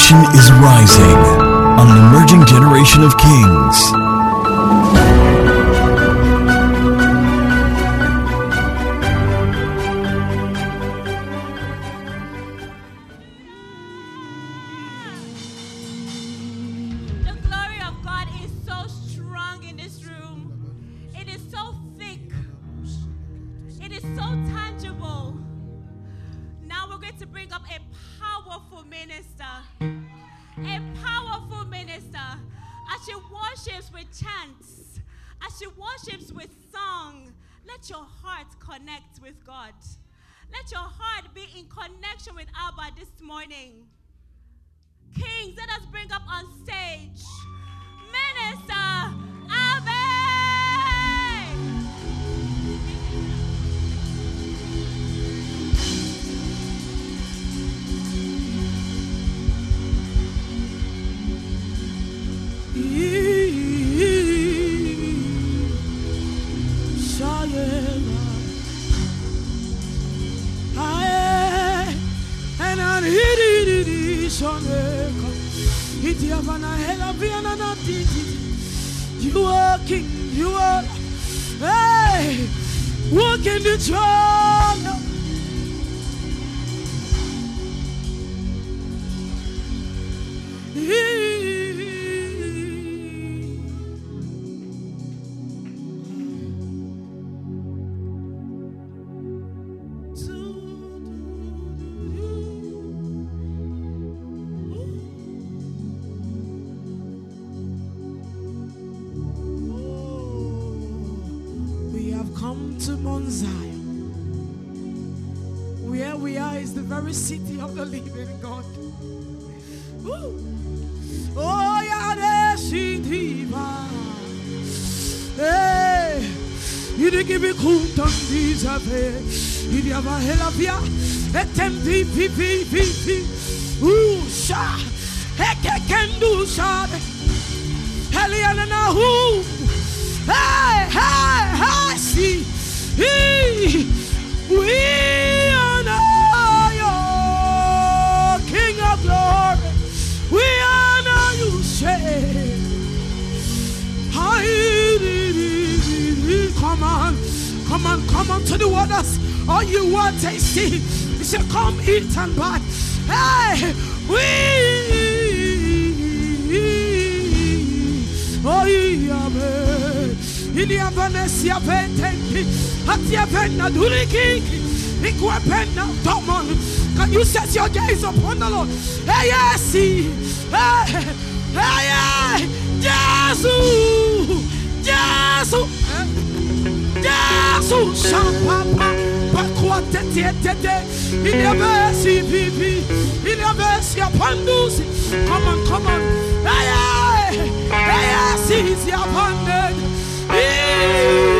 nation is rising on an emerging generation of kings. You are king, you are, hey, walking the throne. You didn't have a hell of ya. Etem pi pi pi pi. Ooh, sha. Heke come on, come on to the waters. All you want tasty. He said, Come eat and buy. Hey, we. Oh, yeah, ili avanesia pentenki hatia penna durikiki ikwe penna tomon can you set your gaze upon the Lord? Hey yes hey hey hey Jesus Jesus Jesus shampapa pakwa tete apandusi come on come on hey hey hey abundant Forever.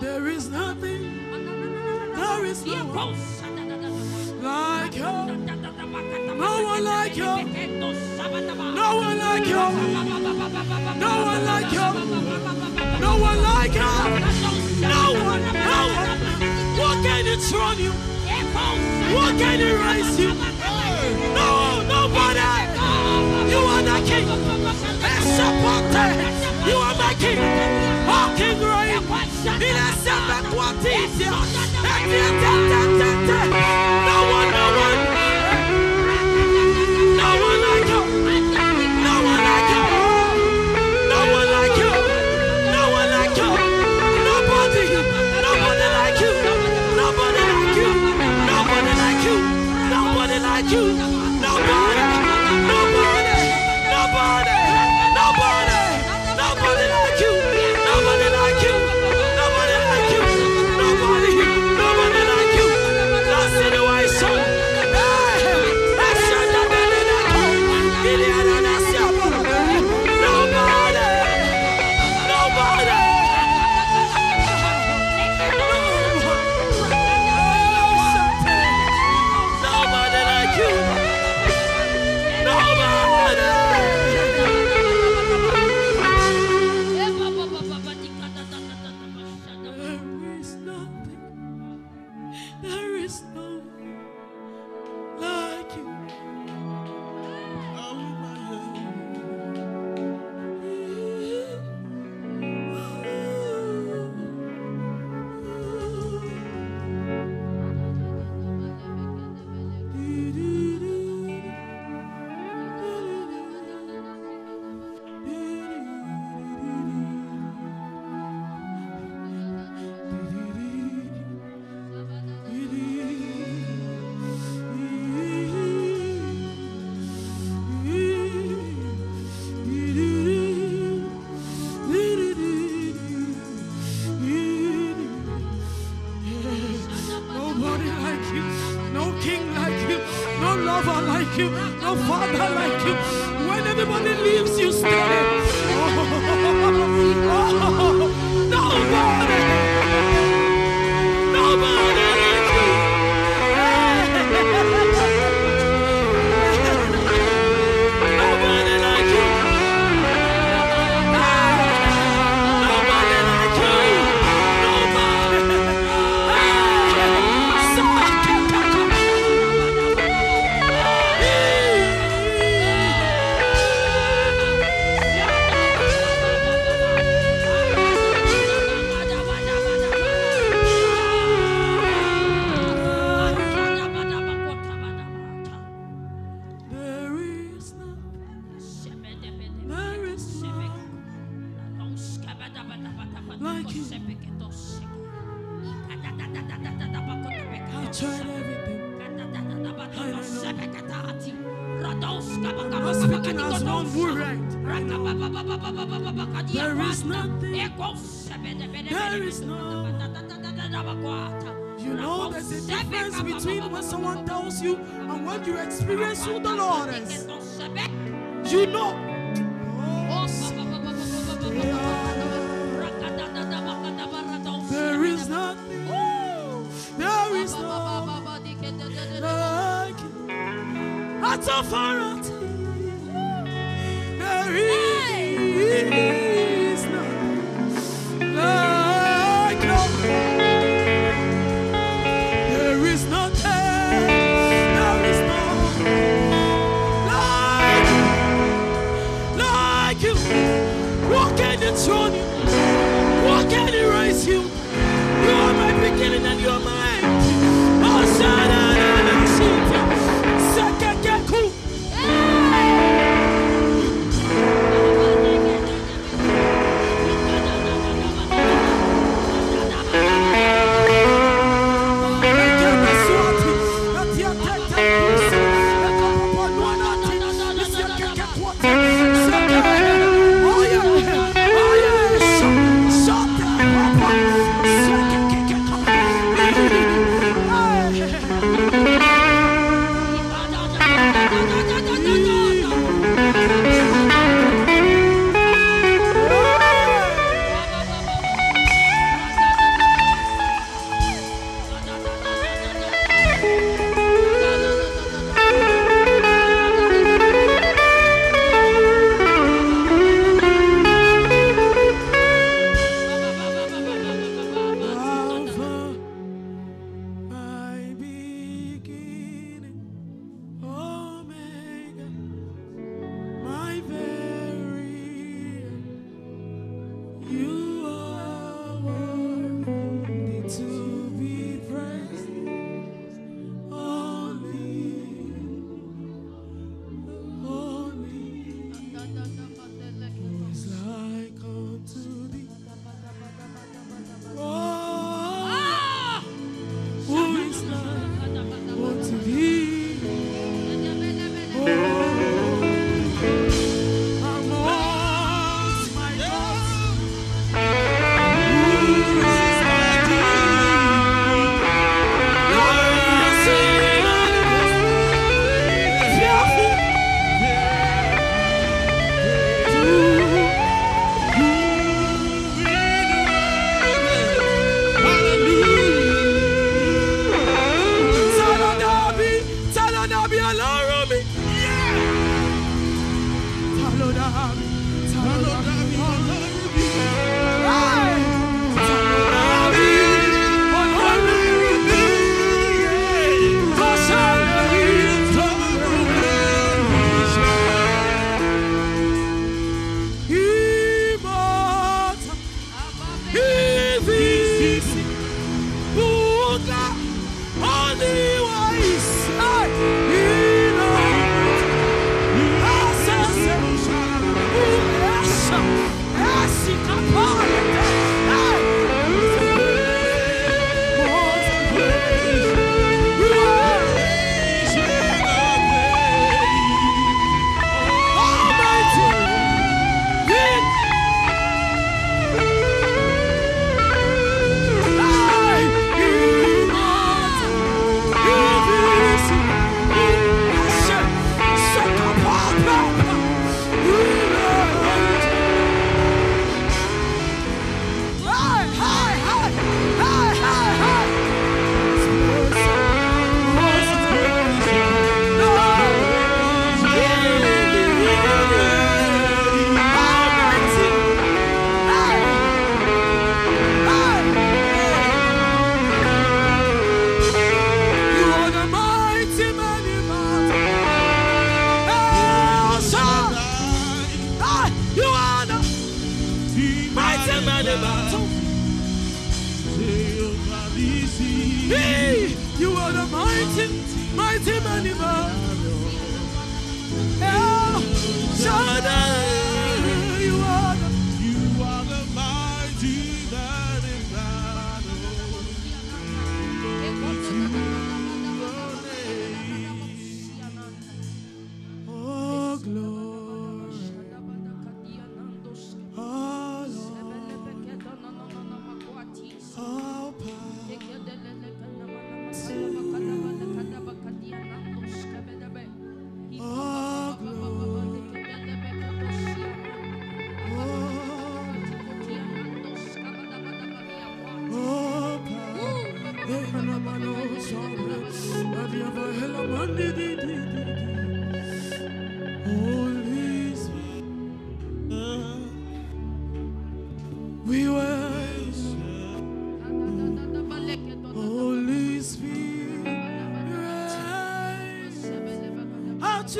There is nothing, there is no one like you. No one like you. No one like you. No one like you. No one like you. No one, no one. What can dethrone you? What can erase you? No, nobody. You are the king. You are my king walking rain. Il est septembre, what is it?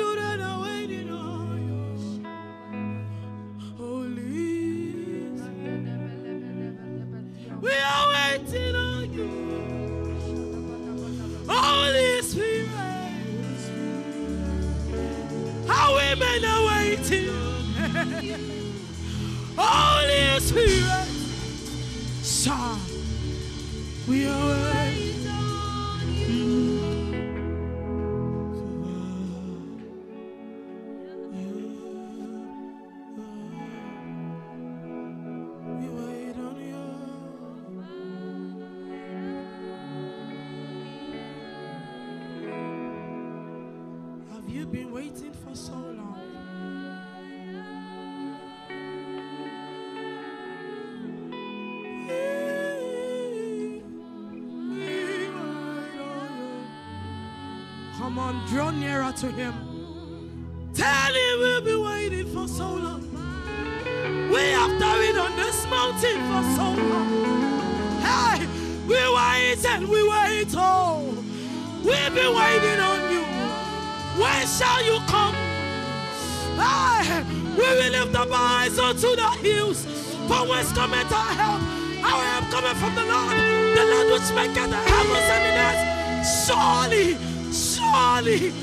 Children are waiting on you. Holy We are waiting on you. Holy Spirit. Our women are nearer to him. Tell him we've been waiting for so long. We have tarried on this mountain for so long. Hey, we wait and we wait. Oh, we've been waiting on you. When shall you come? Hey, we will lift up our eyes unto the hills. From whence cometh our help? Our help cometh from the Lord, the Lord which maketh the heavens and the earth. Surely, surely,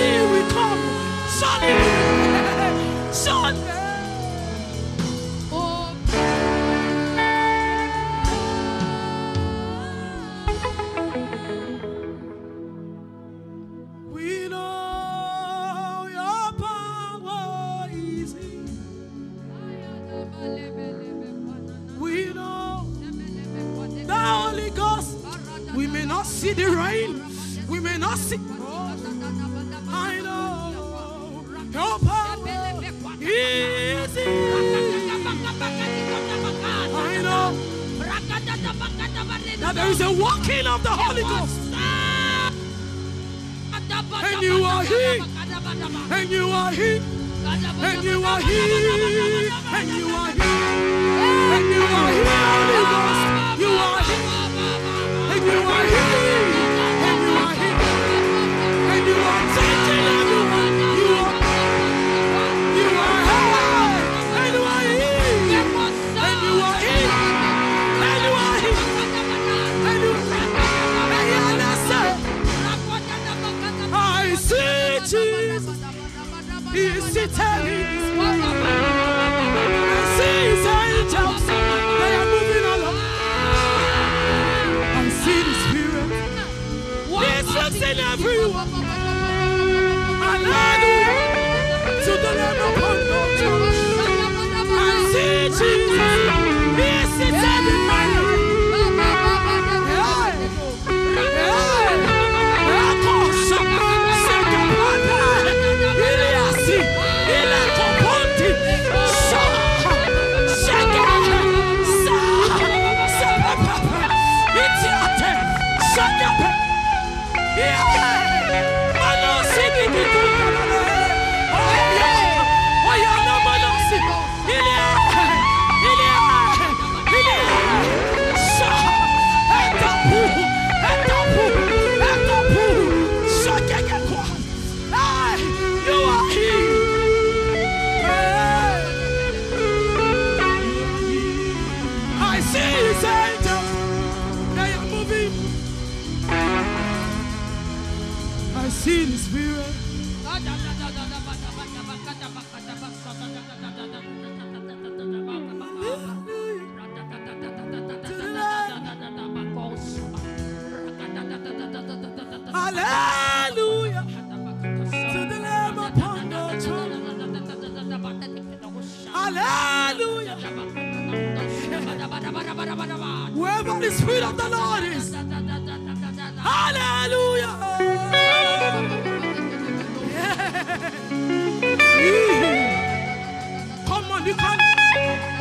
you can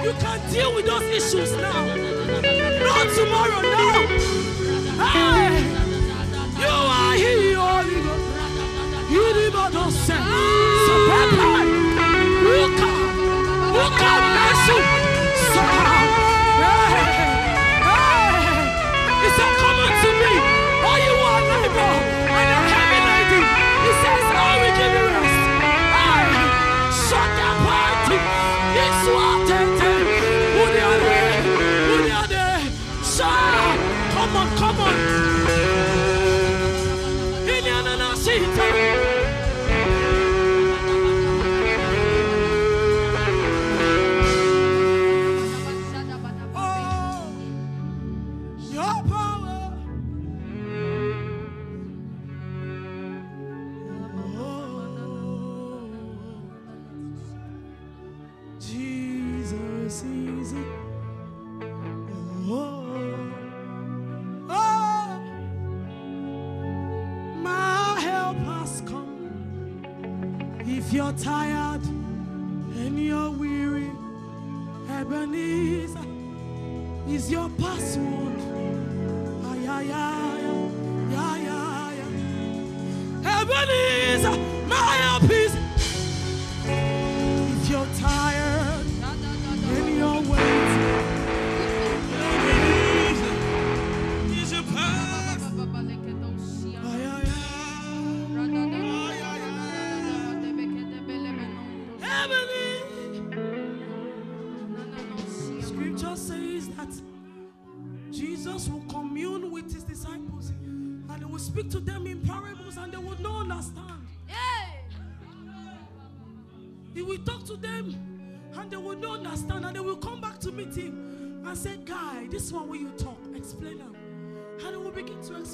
you can deal with those issues now. Not tomorrow, no. Hey, you are here, Holy Ghost. You did not say. So, Papa, Uka, Uka, Oh,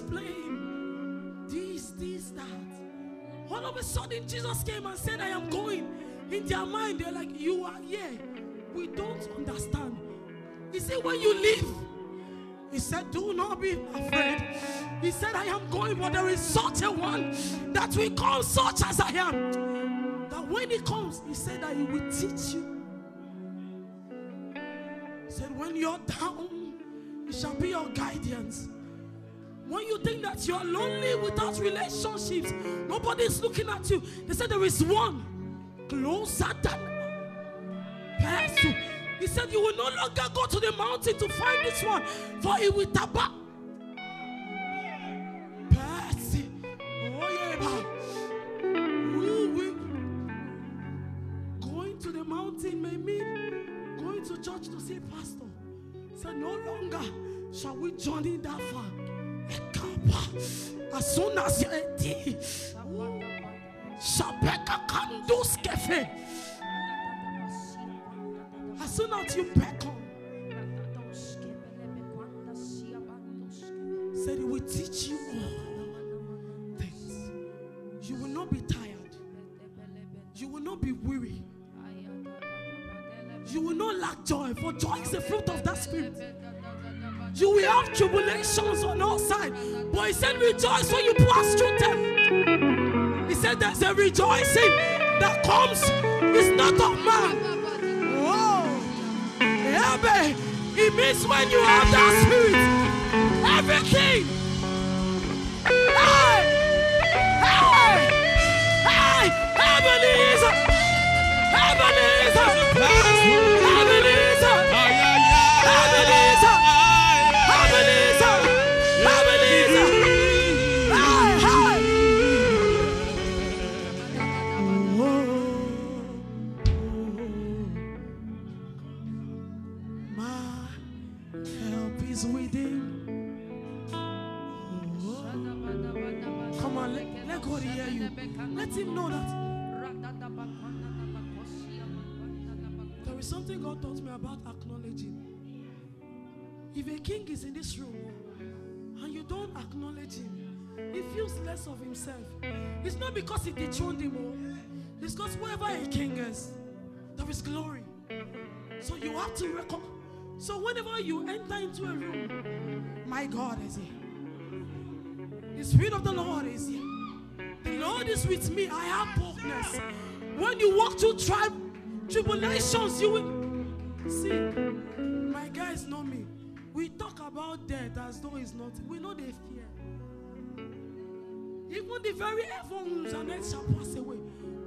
explain this, this, that. All of a sudden, Jesus came and said, I am going. In their mind, they're like, You are here. We don't understand. He said, When you leave, he said, Do not be afraid. He said, I am going, but there is such a one that will come such as I am. That when he comes, he said that he will teach you. He said, When you're down, it shall be your guidance. When you think that you're lonely without relationships, nobody's looking at you. They said there is one closer than person. He said, You will no longer go to the mountain to find this one, for he will tap out. Person. Oh, yeah. we- Going to the mountain may mean going to church to see pastor. Said, No longer shall we journey that far. As soon as you're 80, Shabeka Kandus Cafe. As soon as you beckon, said he will teach you all things. You will not be tired. You will not be weary. You will not lack joy, for joy is the fruit of that spirit. You will have tribulations on all sides, he said, Rejoice when you pass through them. He said, There's a rejoicing that comes, it's not of man. Oh, yeah, babe. It means when you have that spirit, everything. Hey, hey, hey, Ebenezer, Ebenezer, Ebenezer, king is in this room and you don't acknowledge him, he feels less of himself. It's not because he dethroned him, oh. it's because wherever a king is, there is glory. So you have to reckon. So whenever you enter into a room, my God is here. The Spirit of the Lord is here. The Lord is with me. I have boldness. When you walk through tribe tribulations, you will see. We talk about death as though it's not. We know they fear. Even the very heavens and earth shall pass away.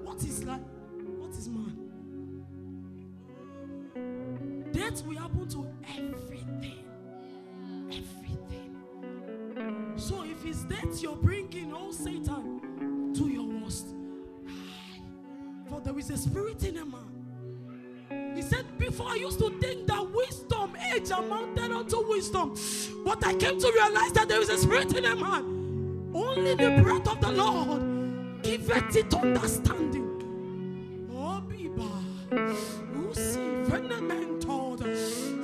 What is life? What is man? Death will happen to everything. Everything. So if it's death you're bringing, oh Satan, to your worst. For there is a spirit in a man. He said, Before I used to think that wisdom, age amounted unto wisdom. But I came to realize that there is a spirit in a man. Only the breath of the Lord giveth it understanding. Oh, Biba.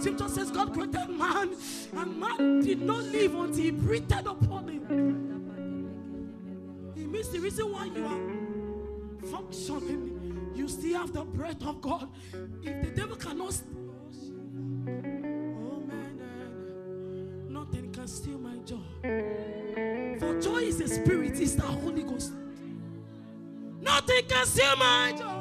Scripture says God created man, and man did not live until he breathed upon him. It means the reason why you are functioning, you still have the breath of God. If the devil cannot, joy is a spirit, it's the Holy Ghost. Nothing can steal my joy.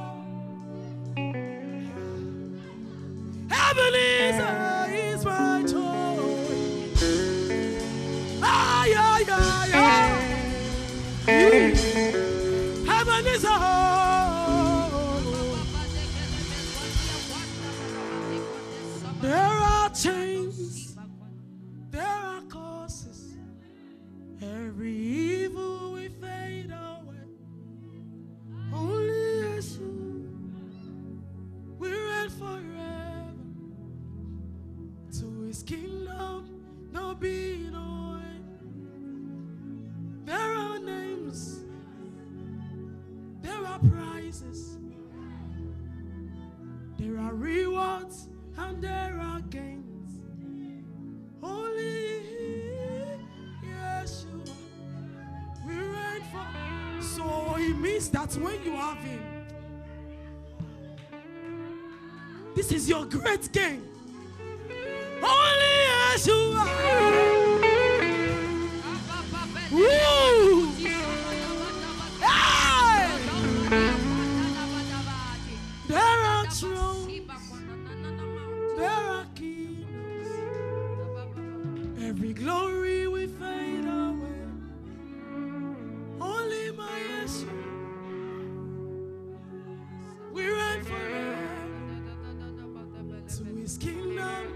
His kingdom.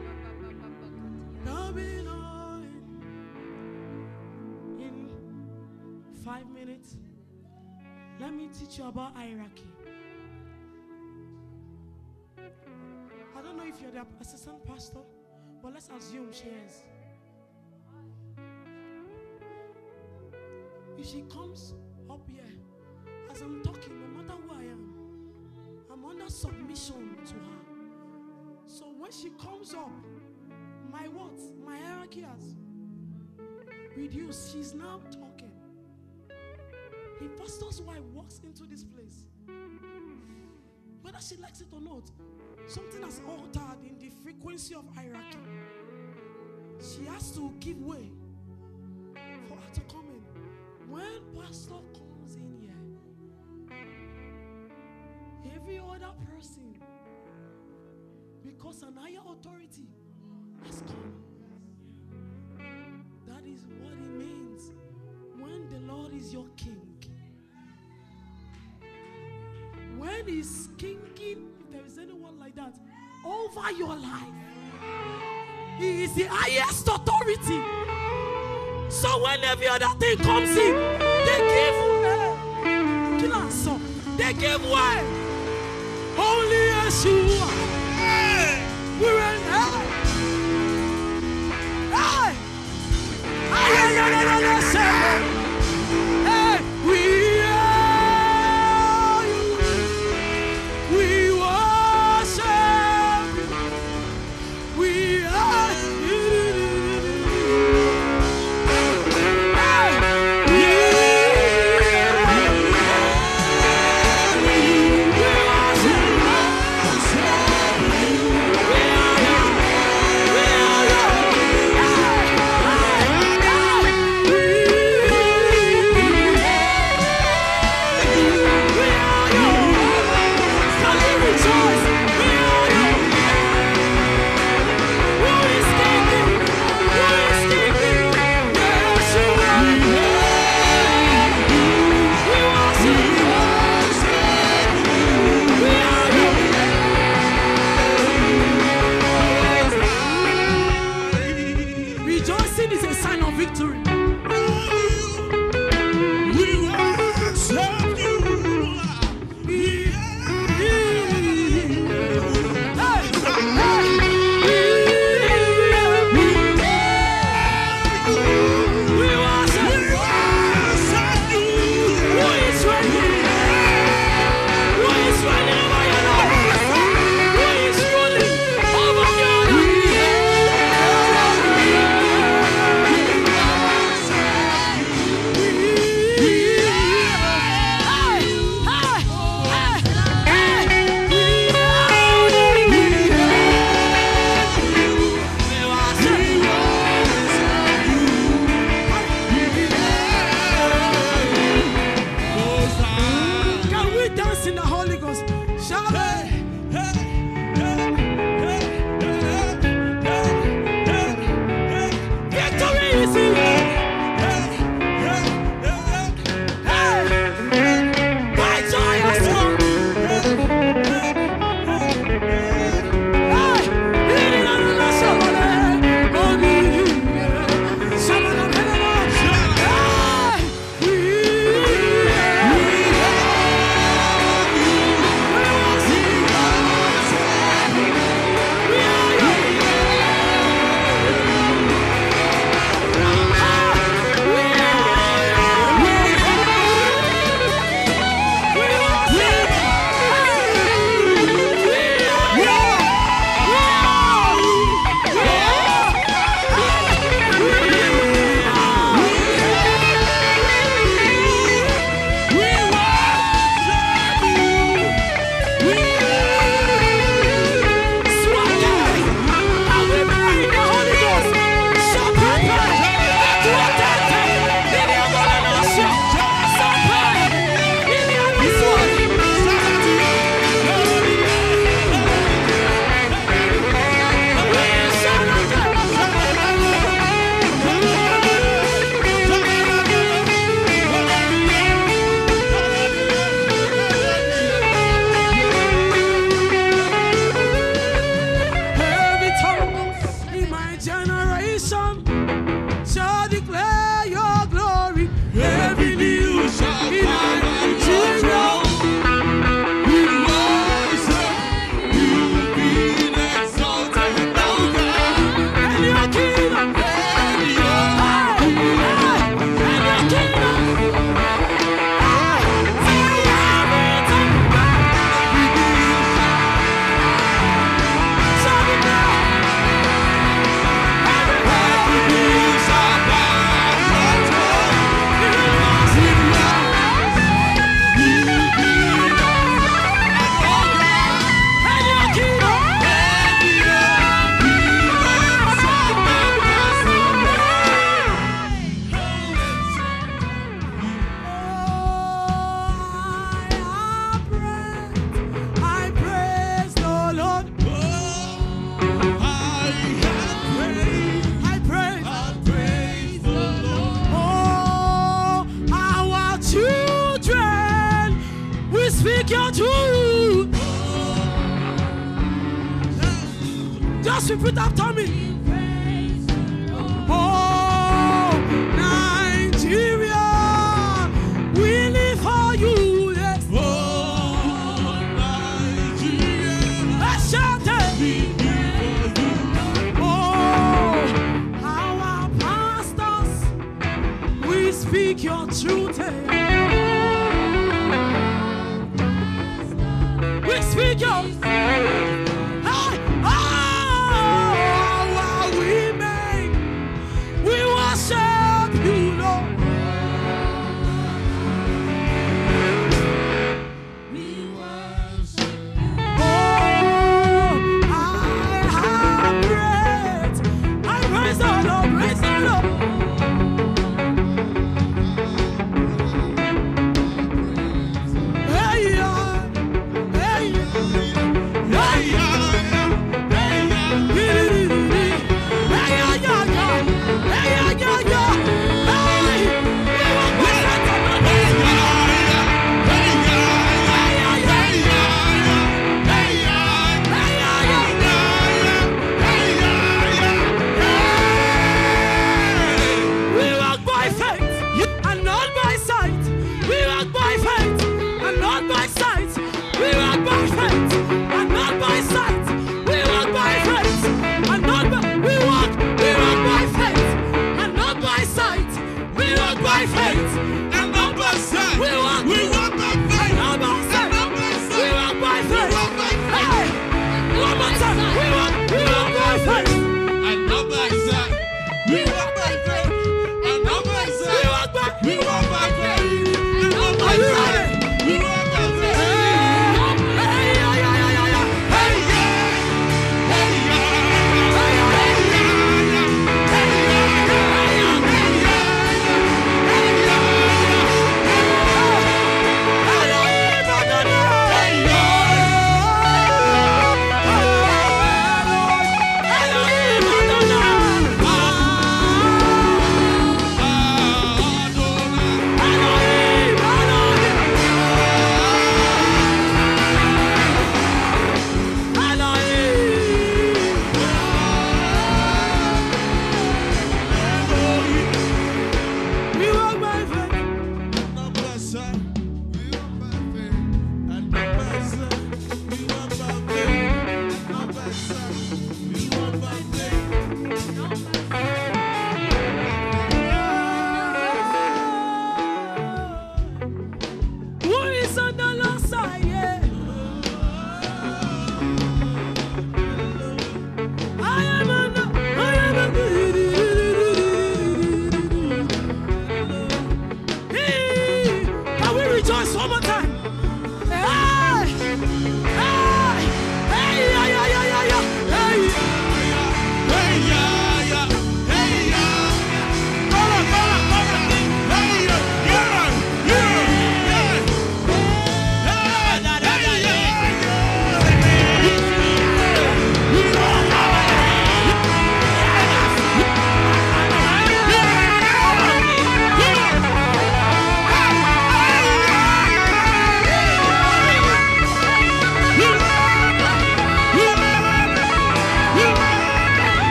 In five minutes, let me teach you about hierarchy. I don't know if you're the assistant pastor, but let's assume she is. If she comes up here, as I'm talking, no matter who I am, I'm under submission to her. When she comes up, my what? My hierarchy has reduced. She's now talking. The pastor's wife walks into this place. Whether she likes it or not, something has altered in the frequency of hierarchy. She has to give way for her to come in. When pastor comes in here, every other person, because an higher authority has come. That is what it means when the Lord is your king. When he's kinging, if there is anyone like that, over your life, he is the highest authority. So when every other thing comes in, they give way. They give way. Only Yeshua. We're Just repeat after me.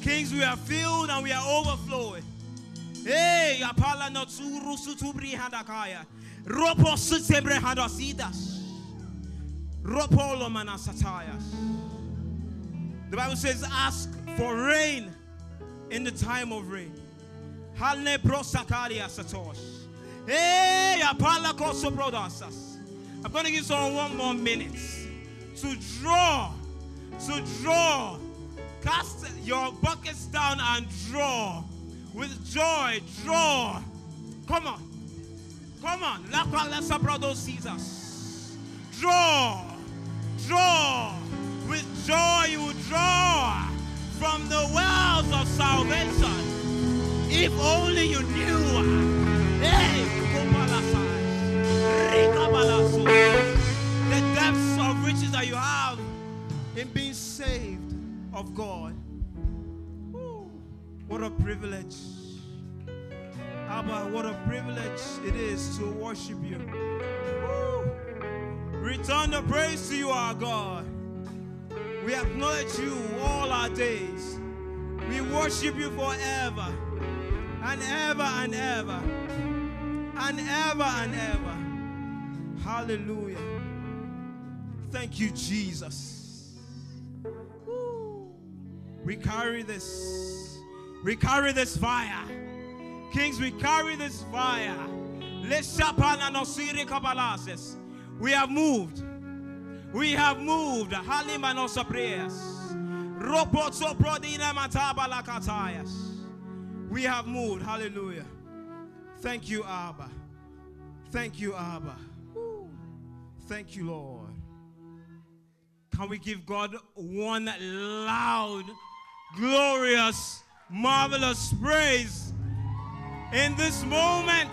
Kings, we are filled and we are overflowing. Hey, apala no tsuru sutubri handakaya. Ropo sutebre handasidas. Ropolo manasatayas. The Bible says, ask for rain in the time of rain. Halne prosakaria satos. Hey, apala koso prodasas. I'm going to give someone one more minute to draw, to draw. Cast your buckets down and draw with joy. Draw. Come on. Come on. La quala sabrado Caesars. Draw. Draw. With joy you draw from the wells of salvation. If only you knew. Hey, the depths of riches that you have in being saved of God. What a privilege. Abba, what a privilege it is to worship you. Woo. Return the praise to you, our God. We acknowledge you all our days. We worship you forever and ever and ever and ever and ever. Hallelujah. Thank you, Jesus. We carry this. We carry this fire. Kings, we carry this fire. We have moved. We have moved. Halimanosa prayers. Roboto prodina matabalakatayas. We have moved. Hallelujah. Thank you, Abba. Thank you, Abba. Thank you, Lord. Can we give God one loud, glorious, marvelous praise in this moment?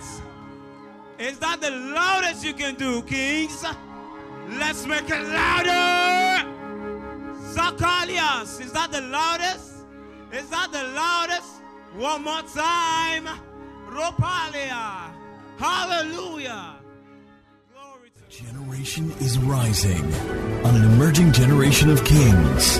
Is that the loudest you can do, kings? Let's make it louder. Zacharias, is that the loudest? Is that the loudest? One more time. Ropalia. Hallelujah. Generation is rising on an emerging generation of kings.